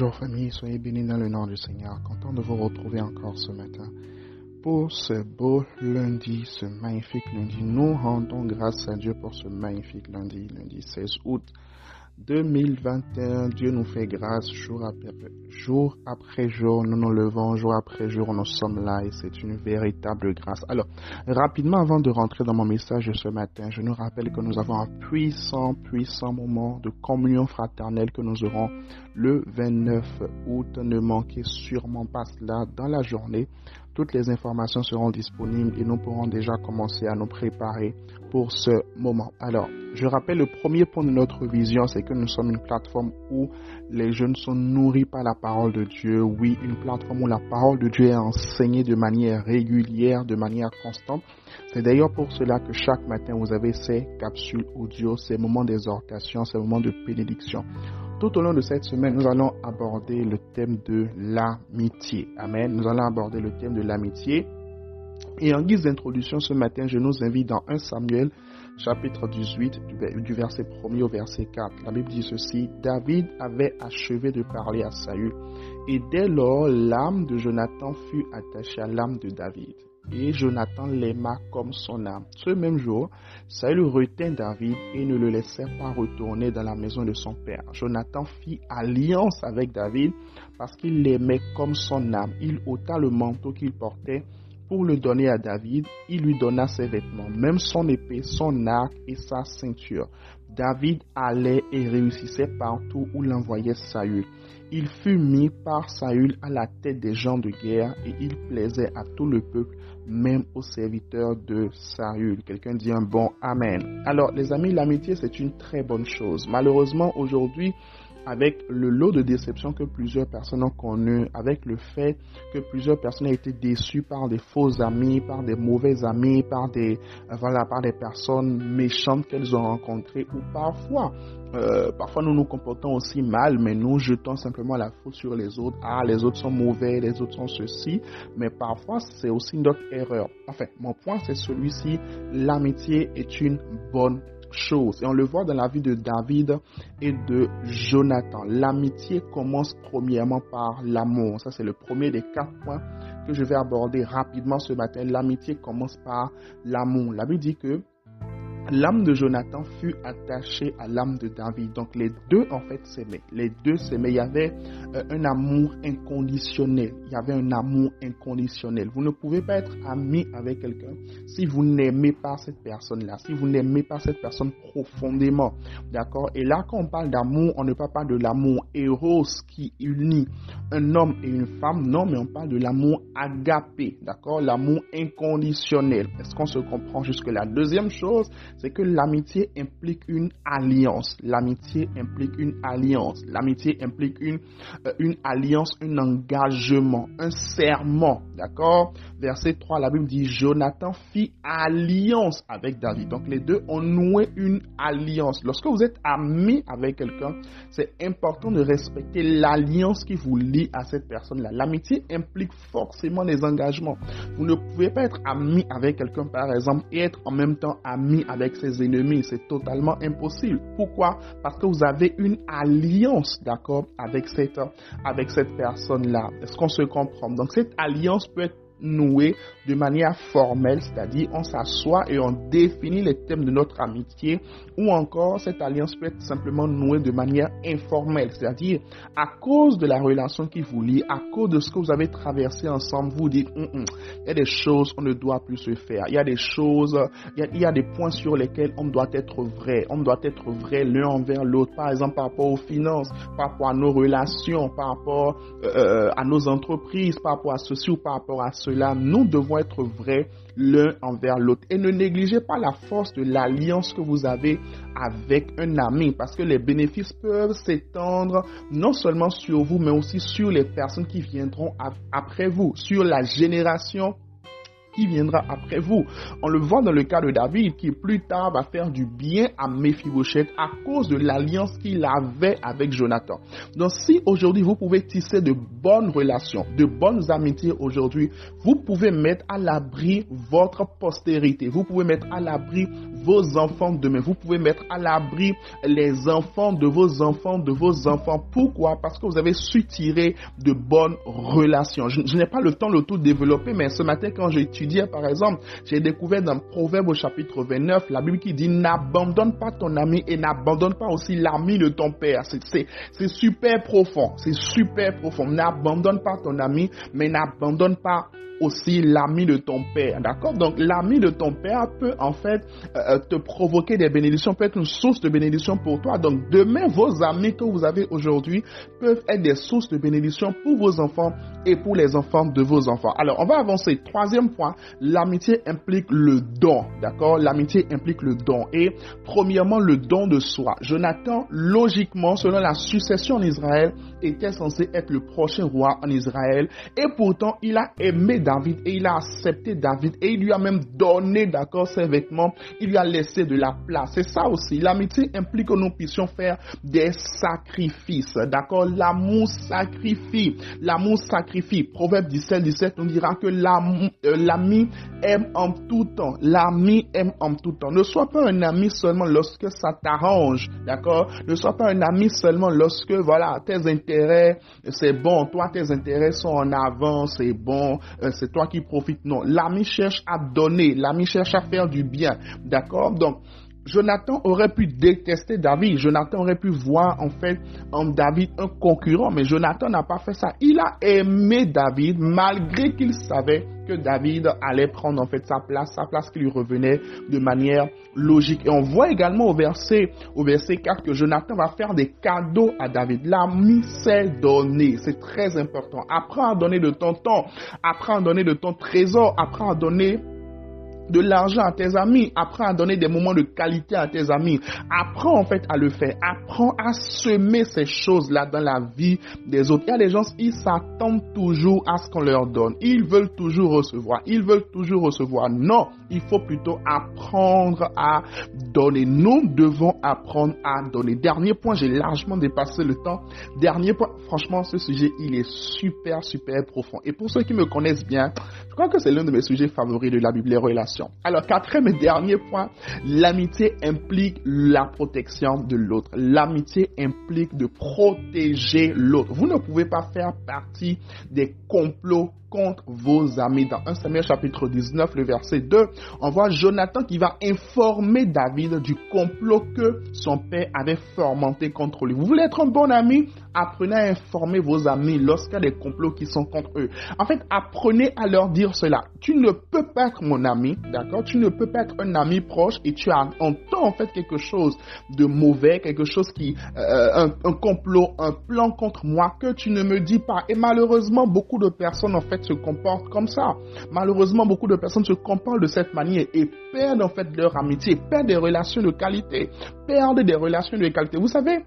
Bonjour famille, soyez bénis dans le nom du Seigneur. Content de vous retrouver encore ce matin. Pour ce beau lundi, ce magnifique lundi, nous rendons grâce à Dieu pour ce magnifique lundi, lundi 16 août 2021, Dieu nous fait grâce jour après, jour. Nous nous levons jour après jour, nous sommes là et c'est une véritable grâce. Alors, rapidement, avant de rentrer dans mon message de ce matin, je nous rappelle que nous avons un puissant, puissant moment de communion fraternelle que nous aurons le 29 août. Ne manquez sûrement pas cela dans la journée. Toutes les informations seront disponibles et nous pourrons déjà commencer à nous préparer pour ce moment. Alors, je rappelle le premier point de notre vision, c'est que nous sommes une plateforme où les jeunes sont nourris par la parole de Dieu. Oui, une plateforme où la parole de Dieu est enseignée de manière régulière, de manière constante. C'est d'ailleurs pour cela que chaque matin, vous avez ces capsules audio, ces moments d'exhortation, ces moments de bénédiction. Tout au long de cette semaine, nous allons aborder le thème de l'amitié. Amen. Nous allons aborder le thème de l'amitié. Et en guise d'introduction ce matin, je nous invite dans 1 Samuel chapitre 18 du verset 1 au verset 4. La Bible dit ceci, David avait achevé de parler à Saül et dès lors l'âme de Jonathan fut attachée à l'âme de David et Jonathan l'aima comme son âme. Ce même jour, Saül retint David et ne le laissait pas retourner dans la maison de son père. Jonathan fit alliance avec David parce qu'il l'aimait comme son âme. Il ôta le manteau qu'il portait pour le donner à David. Il lui donna ses vêtements, même son épée, son arc et sa ceinture. David allait et réussissait partout où l'envoyait Saül. Il fut mis par Saül à la tête des gens de guerre et il plaisait à tout le peuple, même aux serviteurs de Saül. Quelqu'un dit un bon Amen. Alors les amis, l'amitié c'est une très bonne chose. Malheureusement aujourd'hui, avec le lot de déception que plusieurs personnes ont connu, avec le fait que plusieurs personnes ont été déçues par des faux amis, par des mauvais amis, par des, euh, voilà, par des personnes méchantes qu'elles ont rencontrées, ou parfois, euh, parfois nous nous comportons aussi mal, mais nous jetons simplement la faute sur les autres. Ah, les autres sont mauvais, les autres sont ceci, mais parfois c'est aussi notre erreur. Enfin, mon point c'est celui-ci, l'amitié est une bonne chose. Et on le voit dans la vie de David et de Jonathan. L'amitié commence premièrement par l'amour. Ça, c'est le premier des quatre points que je vais aborder rapidement ce matin. L'amitié commence par l'amour. La Bible dit que l'âme de Jonathan fut attachée à l'âme de David. Donc les deux en fait s'aimaient. Les deux s'aimaient. Il y avait euh, un amour inconditionnel. Il y avait un amour inconditionnel. Vous ne pouvez pas être ami avec quelqu'un si vous n'aimez pas cette personne-là, si vous n'aimez pas cette personne profondément. D'accord? Et là, quand on parle d'amour, on ne parle pas de l'amour héros qui unit un homme et une femme. Non, mais on parle de l'amour agapé. D'accord? L'amour inconditionnel. Est-ce qu'on se comprend jusque là Deuxième chose, c'est que l'amitié implique une alliance. L'amitié implique une alliance. L'amitié implique une, euh, une alliance, un engagement, un serment. D'accord? Verset 3, la Bible dit Jonathan fit alliance avec David. Donc les deux ont noué une alliance. Lorsque vous êtes ami avec quelqu'un, c'est important de respecter l'alliance qui vous lie à cette personne-là. L'amitié implique forcément des engagements. Vous ne pouvez pas être ami avec quelqu'un, par exemple, et être en même temps ami avec ses ennemis. C'est totalement impossible. Pourquoi? Parce que vous avez une alliance, d'accord, avec cette, avec cette personne-là. Est-ce qu'on se comprend? Donc cette alliance peut être nouée de manière formelle, c'est-à-dire on s'assoit et on définit les thèmes de notre amitié, ou encore cette alliance peut être simplement nouée de manière informelle, c'est-à-dire à cause de la relation qui vous lie, à cause de ce que vous avez traversé ensemble, vous dites, hum, hum, il y a des choses on ne doit plus se faire, il y a des choses, il y a, il y a des points sur lesquels on doit être vrai, on doit être vrai l'un envers l'autre, par exemple par rapport aux finances, par rapport à nos relations, par rapport euh, euh à nos entreprises, par rapport à ceci ou par rapport à cela, nous devons être vrais l'un envers l'autre. Et ne négligez pas la force de l'alliance que vous avez avec un ami, parce que les bénéfices peuvent s'étendre non seulement sur vous, mais aussi sur les personnes qui viendront après vous, sur la génération qui viendra après vous. On le voit dans le cas de David qui plus tard va faire du bien à Mephibosheth à cause de l'alliance qu'il avait avec Jonathan. Donc si aujourd'hui vous pouvez tisser de bonnes relations, de bonnes amitiés aujourd'hui, vous pouvez mettre à l'abri votre postérité. Vous pouvez mettre à l'abri vos enfants demain. Vous pouvez mettre à l'abri les enfants de vos enfants, de vos enfants. Pourquoi? Parce que vous avez su tirer de bonnes relations. Je, n'ai pas le temps de tout développer, mais ce matin, quand j'étudiais, par exemple, j'ai découvert dans Proverbe au chapitre 29, la Bible qui dit n'abandonne pas ton ami et n'abandonne pas aussi l'ami de ton père. C'est super profond. C'est super profond. N'abandonne pas ton ami, mais n'abandonne pas aussi l'ami de ton père. D'accord? Donc l'ami de ton père peut en fait euh, euh, te provoquer des bénédictions, peut être une source de bénédiction pour toi. Donc demain, vos amis que vous avez aujourd'hui peuvent être des sources de bénédiction pour vos enfants et pour les enfants de vos enfants. Alors on va avancer. Troisième point, l'amitié implique le don. D'accord? L'amitié implique le don. Et premièrement, le don de soi. Jonathan, logiquement, selon la succession en Israël, était censé être le prochain roi en Israël. Et pourtant, il a aimé David et il a accepté David et il lui a même donné, d'accord, ses vêtements. Il lui a laissé de la place. C'est ça aussi. L'amitié implique que nous puissions faire des sacrifices, d'accord. L'amour sacrifie. L'amour sacrifie. Proverbe 17, 17 nous dira que euh, l'ami aime en tout temps. L'ami aime en tout temps. Ne sois pas un ami seulement lorsque ça t'arrange, d'accord. Ne sois pas un ami seulement lorsque, voilà, tes intérêts, c'est bon. Toi, tes intérêts sont en avant, c'est bon. C'est toi qui profites. Non, l'ami cherche à donner, l'ami cherche à faire du bien. D'accord? Donc, Jonathan aurait pu détester David. Jonathan aurait pu voir en fait en David un concurrent, mais Jonathan n'a pas fait ça. Il a aimé David malgré qu'il savait que David allait prendre en fait sa place, sa place qui lui revenait de manière logique. Et on voit également au verset, au verset 4 que Jonathan va faire des cadeaux à David. L'ami s'est donné. C'est très important. Apprends à donner de ton temps. Apprends à donner de ton trésor. Apprends à donner de l'argent à tes amis, apprends à donner des moments de qualité à tes amis, apprends en fait à le faire, apprends à semer ces choses-là dans la vie des autres. Il y a des gens, ils s'attendent toujours à ce qu'on leur donne, ils veulent toujours recevoir, ils veulent toujours recevoir. Non, il faut plutôt apprendre à donner. Nous devons apprendre à donner. Dernier point, j'ai largement dépassé le temps. Dernier point, franchement, ce sujet, il est super, super profond. Et pour ceux qui me connaissent bien, je crois que c'est l'un de mes sujets favoris de la Bible, les relations. Alors, quatrième et dernier point, l'amitié implique la protection de l'autre. L'amitié implique de protéger l'autre. Vous ne pouvez pas faire partie des complots contre vos amis. Dans 1 Samuel chapitre 19, le verset 2, on voit Jonathan qui va informer David du complot que son père avait fomenté contre lui. Vous voulez être un bon ami? Apprenez à informer vos amis lorsqu'il y a des complots qui sont contre eux. En fait, apprenez à leur dire cela. Tu ne peux pas être mon ami, d'accord? Tu ne peux pas être un ami proche et tu entends en fait quelque chose de mauvais, quelque chose qui, euh, un complot, un plan contre moi que tu ne me dis pas. Et malheureusement, beaucoup de personnes en fait se comportent comme ça. Malheureusement, beaucoup de personnes se comportent de cette manière et perdent en fait leur amitié, perdent des relations de qualité, perdent des relations de qualité. Vous savez,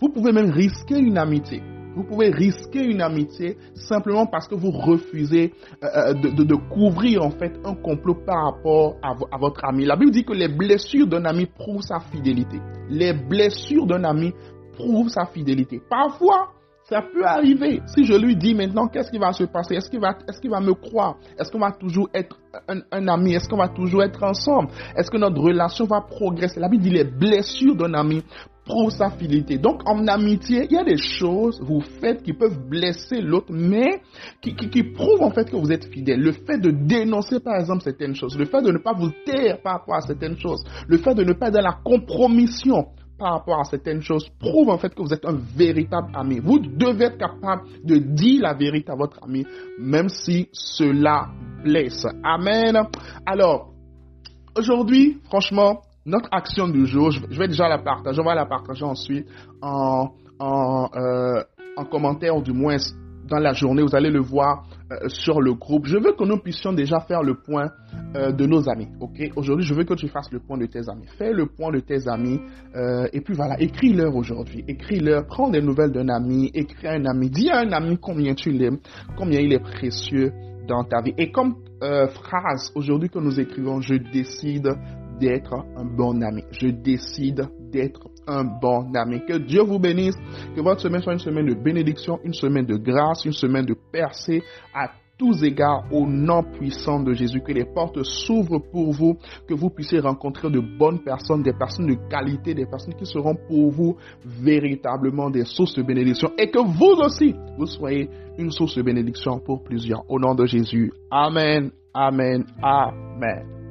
vous pouvez même risquer une amitié. Vous pouvez risquer une amitié simplement parce que vous refusez euh, euh, de, couvrir en fait un complot par rapport à, à, votre ami. La Bible dit que les blessures d'un ami prouvent sa fidélité. Les blessures d'un ami prouvent sa fidélité. Parfois, ça peut arriver. Si je lui dis maintenant, qu'est-ce qui va se passer? Est-ce qu'il va, est qu'il va me croire? Est-ce qu'on va toujours être un, ami? Est-ce qu'on va toujours être ensemble? Est-ce que notre relation va progresser? La Bible dit les blessures d'un ami prouvent sa fidélité. Donc, en amitié, il y a des choses que vous faites qui peuvent blesser l'autre, mais qui, qui, qui, prouvent en fait que vous êtes fidèle. Le fait de dénoncer, par exemple, certaines choses, le fait de ne pas vous taire par rapport à certaines choses, le fait de ne pas être dans la compromission par rapport à certaines choses prouve en fait que vous êtes un véritable ami. Vous devez être capable de dire la vérité à votre ami, même si cela blesse. Amen. Alors, aujourd'hui, franchement, notre action du jour, je vais déjà la partager, on va la partager ensuite en, en, euh, en commentaire, ou du moins dans la journée, vous allez le voir euh, sur le groupe. Je veux que nous puissions déjà faire le point euh, de nos amis. Ok, aujourd'hui, je veux que tu fasses le point de tes amis. Fais le point de tes amis euh, et puis voilà, écris-leur aujourd'hui. Écris-leur, prends des nouvelles d'un ami, écris à un ami, dis à un ami combien tu l'aimes, combien il est précieux dans ta vie. Et comme phrase aujourd'hui que nous écrivons, je décide d'être un bon ami. Je décide d'être un bon ami. Que Dieu vous bénisse, que votre semaine soit une semaine de bénédiction, une semaine de grâce, une semaine de percée à tous égards au nom puissant de Jésus, que les portes s'ouvrent pour vous, que vous puissiez rencontrer de bonnes personnes, des personnes de qualité, des personnes qui seront pour vous véritablement des sources de bénédiction et que vous aussi, vous soyez une source de bénédiction pour plusieurs. Au nom de Jésus. Amen. Amen. Amen.